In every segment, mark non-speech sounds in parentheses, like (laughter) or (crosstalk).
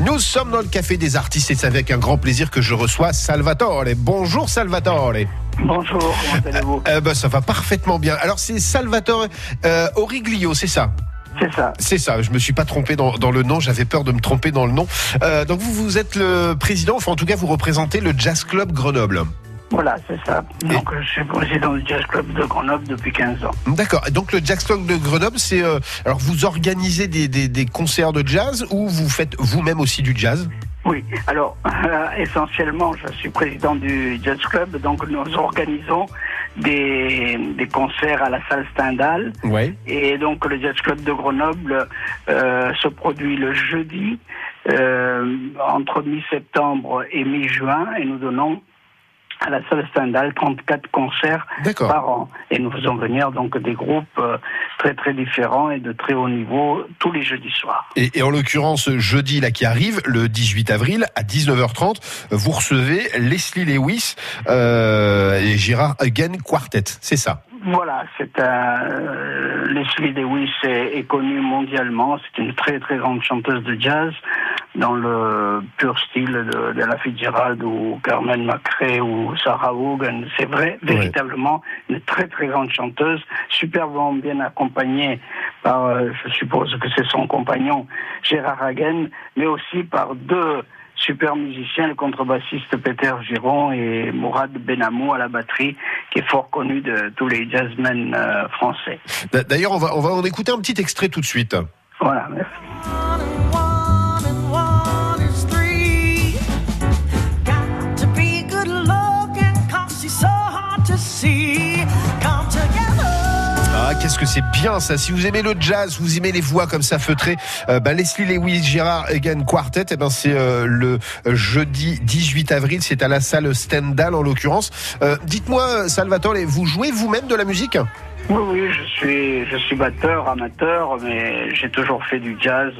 Nous sommes dans le Café des Artistes et c'est avec un grand plaisir que je reçois Salvatore. Bonjour Salvatore. Bonjour, comment allez-vous euh, bah, Ça va parfaitement bien. Alors c'est Salvatore euh, Origlio, c'est ça c'est ça. C'est ça. Je me suis pas trompé dans, le nom. J'avais peur de me tromper dans le nom. Euh, donc vous, vous êtes le président, enfin en tout cas vous représentez le Jazz Club Grenoble. Voilà, c'est ça. Donc, je suis président du Jazz Club de Grenoble depuis 15 ans. D'accord. Donc, le Jazz Club de Grenoble, c'est. Euh, alors, vous organisez des, des, concerts de jazz ou vous faites vous-même aussi du jazz? Oui, alors essentiellement, je suis président du Jazz Club, donc nous organisons des, des concerts à la salle Stendhal. Ouais. Et donc le Jazz Club de Grenoble euh, se produit le jeudi euh, entre mi-septembre et mi-juin et nous donnons à la salle Stendhal 34 concerts par an. Et nous faisons venir donc des groupes euh, très très différents et de très haut niveau tous les jeudis soirs. Et, en l'occurrence, jeudi là qui arrive, le 18 avril à 19h30, vous recevez Leslie Lewis euh, et Gérard Hagen Quartet, c'est ça voilà, c'est un euh, Leslie Lewis est, est connue mondialement. C'est une très très grande chanteuse de jazz dans le pur style de, de la Fitzgerald ou Carmen McRae ou Sarah Vaughan. C'est vrai, véritablement une très très grande chanteuse, superbement bien accompagnée par, euh, je suppose que c'est son compagnon Gérard Hagen, mais aussi par deux super musiciens, le contrebassiste Peter Giron et Mourad Benamou à la batterie, qui est fort connu de tous les jazzmen euh, français. D'ailleurs, on va, on va en écouter un petit extrait tout de suite. Voilà, merci. Qu'est-ce que c'est bien ça. Si vous aimez le jazz, vous aimez les voix comme ça feutrées, euh, bah, Leslie Lewis, Gérard Egan Quartet, et eh ben c'est euh, le jeudi 18 avril, c'est à la salle Stendhal en l'occurrence. Euh, dites-moi, Salvatore, vous jouez vous-même de la musique? Oui, oui, je suis, je suis batteur, amateur, mais j'ai toujours fait du jazz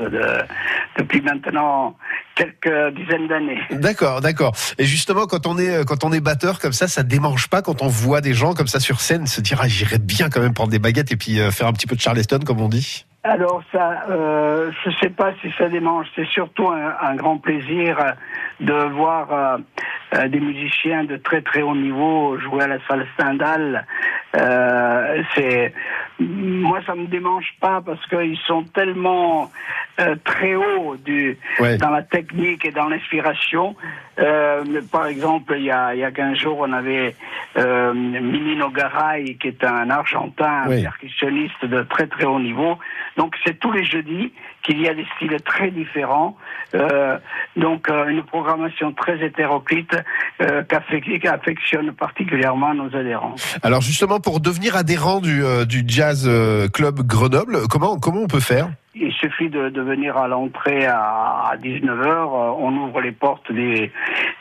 depuis maintenant quelques dizaines d'années. D'accord, d'accord. Et justement, quand on est quand on est batteur comme ça, ça démange pas quand on voit des gens comme ça sur scène se dire ah, j'irais bien quand même prendre des baguettes et puis euh, faire un petit peu de Charleston comme on dit? Alors ça, euh, je sais pas si ça démange. C'est surtout un, grand plaisir de voir euh, euh, des musiciens de très très haut niveau jouer à la salle Stendhal. Euh, c'est moi ça me démange pas parce qu'ils sont tellement euh, très hauts du dans la technique et dans l'inspiration. Euh, par exemple, il y a il y a 15 jours, on avait euh, Minino Garay qui est un Argentin, un percussionniste de très très haut niveau. Donc c'est tous les jeudis qu'il y a des styles très différents. Euh, donc une programmation très hétéroclite euh, qu'affectionne particulièrement nos adhérents. Alors justement, pour devenir adhérent du, euh, du Jazz euh, Club Grenoble, comment, comment on peut faire? Il suffit de, de, venir à l'entrée à, 19h. On ouvre les portes des,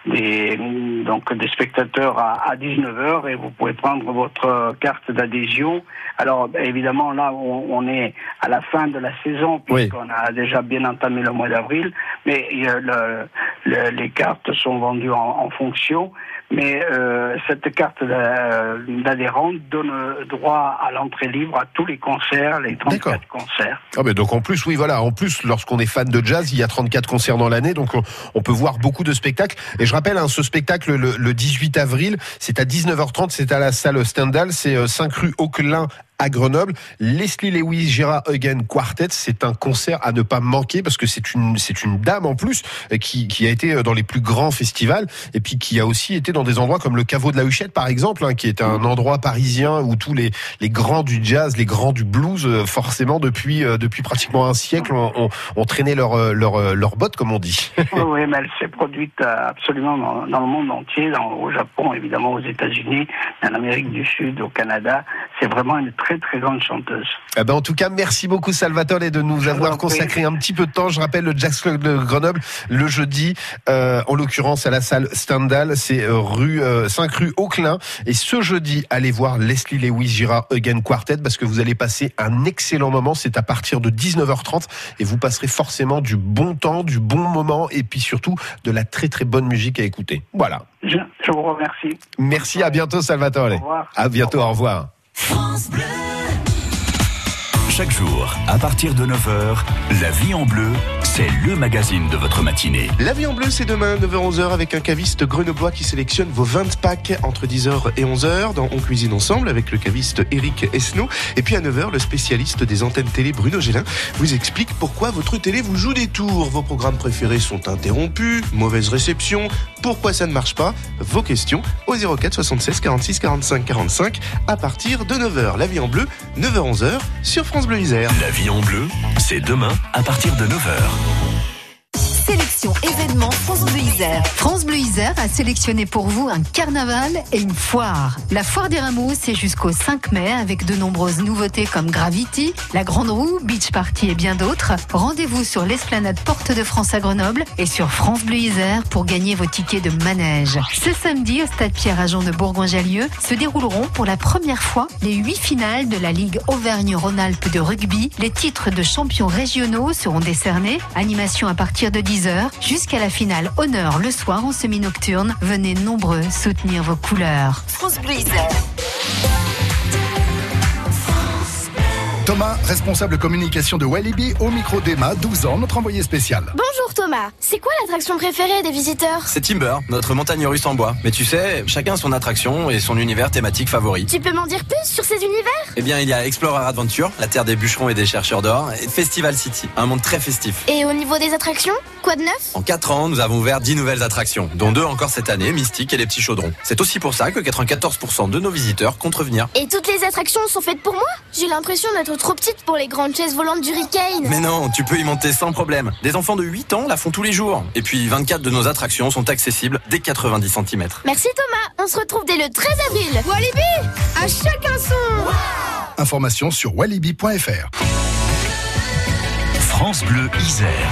des, donc des spectateurs à, à 19h et vous pouvez prendre votre carte d'adhésion. Alors évidemment là on, est à la fin de la saison puisqu'on a déjà bien entamé le mois d'avril, mais le, les cartes sont vendues en, en fonction mais euh, cette carte d'adhérent donne droit à l'entrée libre à tous les concerts, les 34 concerts. Ah mais donc plus, oui, voilà, en plus, lorsqu'on est fan de jazz, il y a 34 concerts dans l'année, donc on, peut voir beaucoup de spectacles. Et je rappelle, hein, ce spectacle, le, 18 avril, c'est à 19h30, c'est à la salle Stendhal, c'est 5 euh, rue Auquelin à Grenoble. Leslie Lewis, Gérard Eugen Quartet, c'est un concert à ne pas manquer parce que c'est une, c'est une dame en plus euh, qui, qui a été euh, dans les plus grands festivals et puis qui a aussi été dans des endroits comme le Caveau de la Huchette par exemple, hein, qui est un endroit parisien où tous les, les grands du jazz, les grands du blues, euh, forcément depuis, depuis pratiquement un siècle, ont, on, traîné leurs leur, leur bottes comme on dit. oui, mais elle s'est produite absolument dans, le monde entier, au Japon évidemment, aux États-Unis, en Amérique du Sud, au Canada. C'est vraiment une très très grande chanteuse. Eh ben, en tout cas, merci beaucoup Salvatore de nous avoir consacré un petit peu de temps. Je rappelle le Jazz Club de Grenoble le jeudi, euh, en l'occurrence à la salle Stendhal, c'est euh, rue 5 euh, rue Auclin. Et ce jeudi, allez voir Leslie Lewis Girard Again Quartet parce que vous allez passer un excellent moment. C'est à partir de 19h30 et vous passerez forcément du bon temps, du bon moment et puis surtout de la très très bonne musique à écouter. Voilà. Je, vous remercie. Merci, à bientôt Salvatore. Au revoir. À bientôt, au revoir. France Chaque jour, à partir de 9h, la vie en bleu c'est le magazine de votre matinée. La vie en bleu, c'est demain, 9h-11h, avec un caviste grenoblois qui sélectionne vos 20 packs entre 10h et 11h dans On Cuisine Ensemble avec le caviste Eric Esno. Et puis à 9h, le spécialiste des antennes télé Bruno Gélin vous explique pourquoi votre télé vous joue des tours. Vos programmes préférés sont interrompus, mauvaise réception, pourquoi ça ne marche pas? Vos questions au 04 76 46 45 45 à partir de 9h. La vie en bleu, 9h-11h sur France Bleu Isère. La vie en bleu, c'est demain à partir de 9h. France Bleu Isère. France Bleu Isère a sélectionné pour vous un carnaval et une foire. La foire des rameaux, c'est jusqu'au 5 mai avec de nombreuses nouveautés comme Gravity, la Grande Roue, Beach Party et bien d'autres. Rendez-vous sur l'esplanade Porte de France à Grenoble et sur France Bleu Isère pour gagner vos tickets de manège. Ce samedi, au stade Pierre-Agent de Bourgoin-Jallieu, se dérouleront pour la première fois les huit finales de la Ligue Auvergne-Rhône-Alpes de rugby. Les titres de champions régionaux seront décernés. Animation à partir de 10 h jusqu'à la finale honneur le soir en semi-nocturne. Venez nombreux soutenir vos couleurs. Thomas, responsable communication de Walibi, au micro d'Emma, 12 ans, notre envoyé spécial. Bonjour Thomas, c'est quoi l'attraction préférée des visiteurs? C'est Timber, notre montagne russe en bois. Mais tu sais, chacun son attraction et son univers thématique favori. Tu peux m'en dire plus sur ces univers? Eh bien, il y a Explorer Adventure, la terre des bûcherons et des chercheurs d'or, et Festival City, un monde très festif. Et au niveau des attractions, quoi de neuf? En 4 ans, nous avons ouvert 10 nouvelles attractions, dont deux encore cette année, Mystique et les petits chaudrons. C'est aussi pour ça que 94% de nos visiteurs comptent revenir. Et toutes les attractions sont faites pour moi? J'ai l'impression d'être trop petite pour les grandes chaises volantes du Hurricane. Mais non, tu peux y monter sans problème. Des enfants de 8 ans la font tous les jours. Et puis 24 de nos attractions sont accessibles dès 90 cm. Merci Thomas, on se retrouve dès le 13 avril. Walibi, à chacun son. Information sur walibi.fr. France Bleu Isère.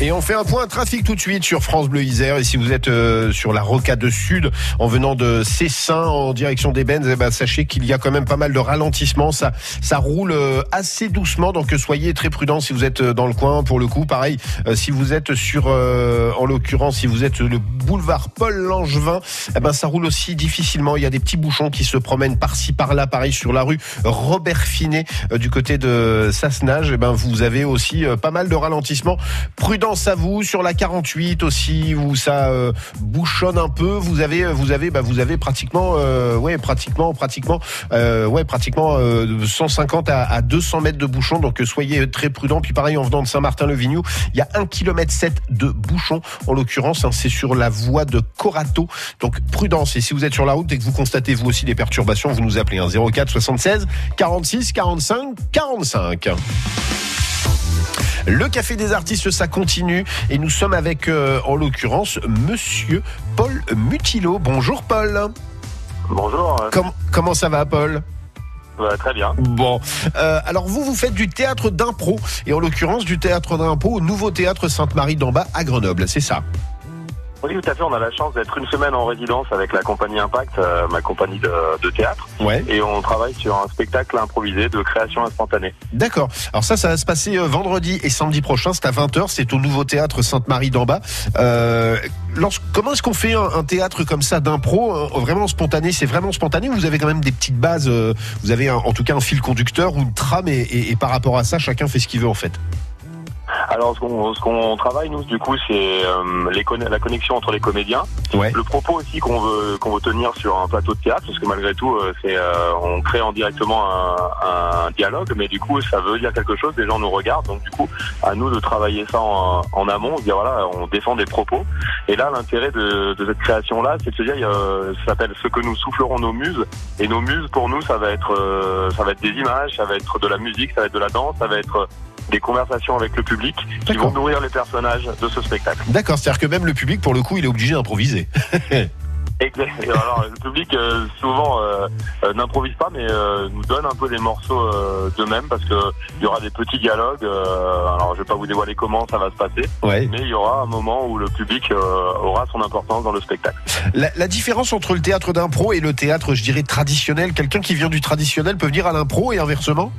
Et on fait un point trafic tout de suite sur France Bleu Isère. Et si vous êtes euh, sur la rocade sud, en venant de Cessin en direction des Benz, eh ben, sachez qu'il y a quand même pas mal de ralentissement. Ça, ça roule euh, assez doucement, donc soyez très prudents si vous êtes euh, dans le coin. Pour le coup, pareil, si vous êtes sur, en l'occurrence, si vous êtes le boulevard Paul Langevin, eh ben, ça roule aussi difficilement. Il y a des petits bouchons qui se promènent par-ci par-là, pareil sur la rue Robert Finet du côté de Sassenage. Eh ben, vous avez aussi pas mal de ralentissement. Prudent à vous sur la 48 aussi où ça euh, bouchonne un peu. Vous avez, vous avez, bah, vous avez pratiquement, euh, ouais, pratiquement, pratiquement, euh, ouais, pratiquement 150 à, 200 mètres de bouchon. Donc soyez très prudents. Puis pareil, en venant de Saint-Martin-le-Vignoux, il y a 1 km 7 de bouchon. En l'occurrence, hein, c'est sur la voie de Corato. Donc prudence. Et si vous êtes sur la route et que vous constatez vous aussi des perturbations, vous nous appelez un 04 76 46 45 45. Le Café des artistes, ça continue et nous sommes avec, euh, en l'occurrence, Monsieur Paul Mutilo. Bonjour Paul. Bonjour. comment ça va Paul? Très bien. Bon, euh, alors vous, vous faites du théâtre d'impro, et en l'occurrence du théâtre d'impro au nouveau théâtre Sainte-Marie d'en bas à Grenoble, c'est ça? Oui, tout à fait. On a la chance d'être une semaine en résidence avec la compagnie Impact, euh, ma compagnie de, théâtre. Ouais. Et on travaille sur un spectacle improvisé de création instantanée. D'accord. Alors ça, ça va se passer euh, vendredi et samedi prochain. C'est à 20h. C'est au nouveau théâtre Sainte-Marie d'en bas. Euh, comment est-ce qu'on fait un, théâtre comme ça d'impro Vraiment spontané? C'est vraiment spontané Vous avez quand même des petites bases Vous avez en tout cas un fil conducteur ou une trame et par rapport à ça, chacun fait ce qu'il veut en fait? Alors ce qu'on travaille nous du coup c'est euh, la connexion entre les comédiens. Le propos aussi qu'on veut qu'on veut tenir sur un plateau de théâtre parce que malgré tout euh, c'est euh, on crée en directement un, un, dialogue mais du coup ça veut dire quelque chose. Les gens nous regardent donc du coup à nous de travailler ça en, en amont. Dire voilà on défend des propos et là l'intérêt de, de, cette création là c'est de se dire ça s'appelle ce que nous soufflerons nos muses et nos muses pour nous ça va être ça va être des images, ça va être de la musique, ça va être de la danse, ça va être des conversations avec le public qui vont nourrir les personnages de ce spectacle. D'accord, c'est-à-dire que même le public, pour le coup, il est obligé d'improviser. (laughs) Exactement. Alors le public euh, souvent euh, euh, n'improvise pas, mais nous donne un peu des morceaux d'eux-mêmes parce que il y aura des petits dialogues. alors je vais pas vous dévoiler comment ça va se passer, mais il y aura un moment où le public aura son importance dans le spectacle. La, la différence entre le théâtre d'impro et le théâtre, je dirais traditionnel, quelqu'un qui vient du traditionnel peut venir à l'impro et inversement?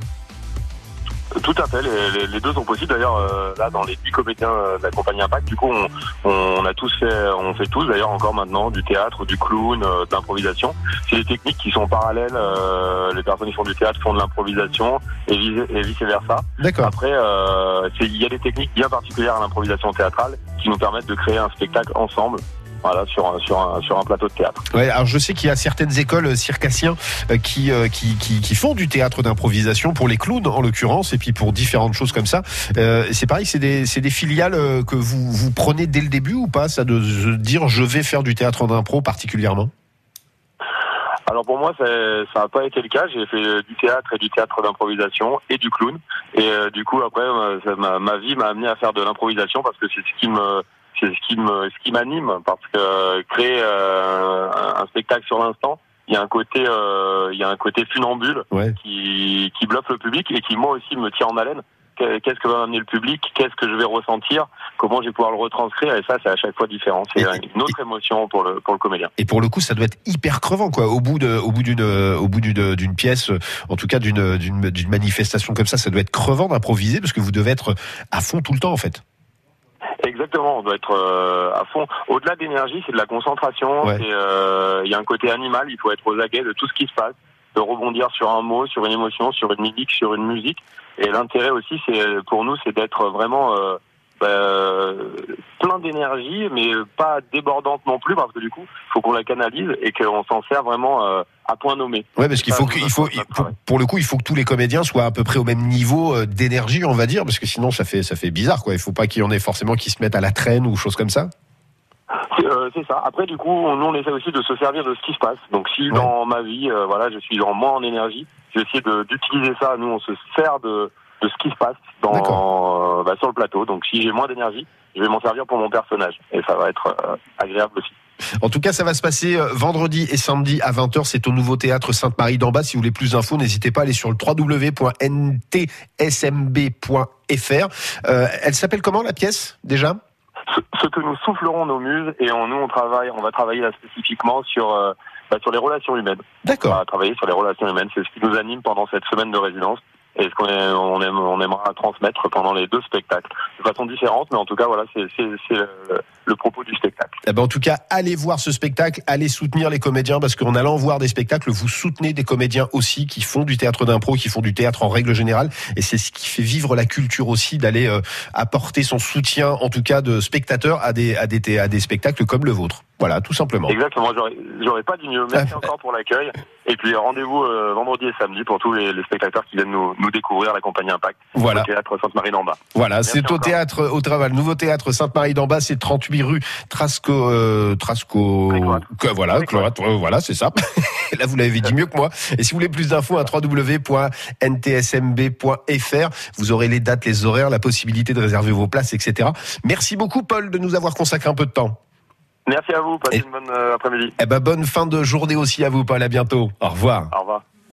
Tout à fait, les, les, deux sont possibles. D'ailleurs, euh, là, dans les dix comédiens euh, de la compagnie Impact, du coup, on, on, a tous fait, on fait tous d'ailleurs encore maintenant du théâtre, du clown, euh, de l'improvisation. C'est des techniques qui sont parallèles. les personnes qui font du théâtre font de l'improvisation et, et vice versa. D'accord. Après, il y a des techniques bien particulières à l'improvisation théâtrale qui nous permettent de créer un spectacle ensemble voilà, sur un, sur un, sur un plateau de théâtre. Ouais, alors je sais qu'il y a certaines écoles euh, circassiens euh, qui, euh, qui, qui, qui, font du théâtre d'improvisation pour les clowns en l'occurrence et puis pour différentes choses comme ça. Euh, c'est pareil, c'est des, des filiales que vous, vous prenez dès le début ou pas, ça de se dire je vais faire du théâtre d'impro particulièrement? Alors pour moi, ça n'a pas été le cas. J'ai fait du théâtre et du théâtre d'improvisation et du clown. Et du coup, après, ma, ma vie m'a amené à faire de l'improvisation parce que c'est ce qui me c'est ce qui me, ce qui m'anime parce que créer euh, un, spectacle sur l'instant, il y a un côté, euh, il y a un côté funambule qui, qui bluffe le public et qui moi aussi me tient en haleine. Qu'est-ce que va amener le public? Qu'est-ce que je vais ressentir? Comment je vais pouvoir le retranscrire? Et ça, c'est à chaque fois différent. C'est une autre émotion pour le pour le comédien. Et pour le coup, ça doit être hyper crevant, quoi. Au bout de, au bout d'une, au bout d'une, d'une pièce, en tout cas d'une, d'une, d'une manifestation comme ça, ça doit être crevant d'improviser parce que vous devez être à fond tout le temps, en fait. Exactement, on doit être euh, à fond. Au-delà d'énergie, c'est de la concentration. Euh, il y a un côté animal, il faut être aux aguets de tout ce qui se passe, de rebondir sur un mot, sur une émotion, sur une mimique, sur une musique. Et l'intérêt aussi, c'est pour nous, c'est d'être vraiment euh, bah, plein d'énergie, mais pas débordante non plus, parce que du coup, il faut qu'on la canalise et qu'on s'en sert vraiment euh, à point nommé. Ouais, parce qu'il faut que, faut, pour, le coup, il faut que tous les comédiens soient à peu près au même niveau euh, d'énergie, on va dire, parce que sinon, ça fait, ça fait bizarre, quoi. Il faut pas qu'il y en ait forcément qui se mettent à la traîne ou choses comme ça. Euh, c'est ça. Après, du coup, nous, on essaie aussi de se servir de ce qui se passe. Donc, si dans ma vie, voilà, je suis en moins en énergie, j'essaie d'utiliser ça. Nous, on se sert de, de ce qui se passe dans, bah, sur le plateau. Donc si j'ai moins d'énergie, je vais m'en servir pour mon personnage et ça va être euh, agréable aussi. En tout cas, ça va se passer euh, vendredi et samedi à 20h. C'est au nouveau théâtre Sainte-Marie d'en bas. Si vous voulez plus d'infos, n'hésitez pas à aller sur le www.ntsmb.fr. Euh, elle s'appelle comment la pièce déjà? Ce, que nous soufflerons nos muses et en nous on travaille, on va travailler là spécifiquement sur bah, sur les relations humaines. D'accord. On va travailler sur les relations humaines. C'est ce qui nous anime pendant cette semaine de résidence et ce qu'on on, aime, aimera transmettre pendant les deux spectacles de façon différente, mais en tout cas voilà, c'est le, le, propos du spectacle. Eh ben, en tout cas, allez voir ce spectacle, allez soutenir les comédiens parce qu'en allant voir des spectacles, vous soutenez des comédiens aussi qui font du théâtre d'impro, qui font du théâtre en règle générale, et c'est ce qui fait vivre la culture aussi d'aller euh, apporter son soutien, en tout cas de spectateurs à des à des à des spectacles comme le vôtre. Voilà, tout simplement. Exactement, j'aurais pas dit mieux. Merci (laughs) encore pour l'accueil. Et puis rendez-vous euh, vendredi et samedi pour tous les, spectateurs qui viennent nous, nous, découvrir la compagnie Impact. Voilà. Au théâtre Sainte-Marie d'en bas. Voilà, c'est au théâtre au travail, nouveau théâtre Sainte-Marie d'en bas, c'est 38 rue Trasco euh, Trasco voilà, euh, voilà, c'est ça. (laughs) Là vous l'avez dit mieux que moi. Et si vous voulez plus d'infos à www.ntsmb.fr, vous aurez les dates, les horaires, la possibilité de réserver vos places, etc. Merci beaucoup Paul de nous avoir consacré un peu de temps. Merci à vous, passez une bonne euh, après-midi. Eh ben, bonne fin de journée aussi à vous, Paul. À bientôt. Au revoir. Au revoir.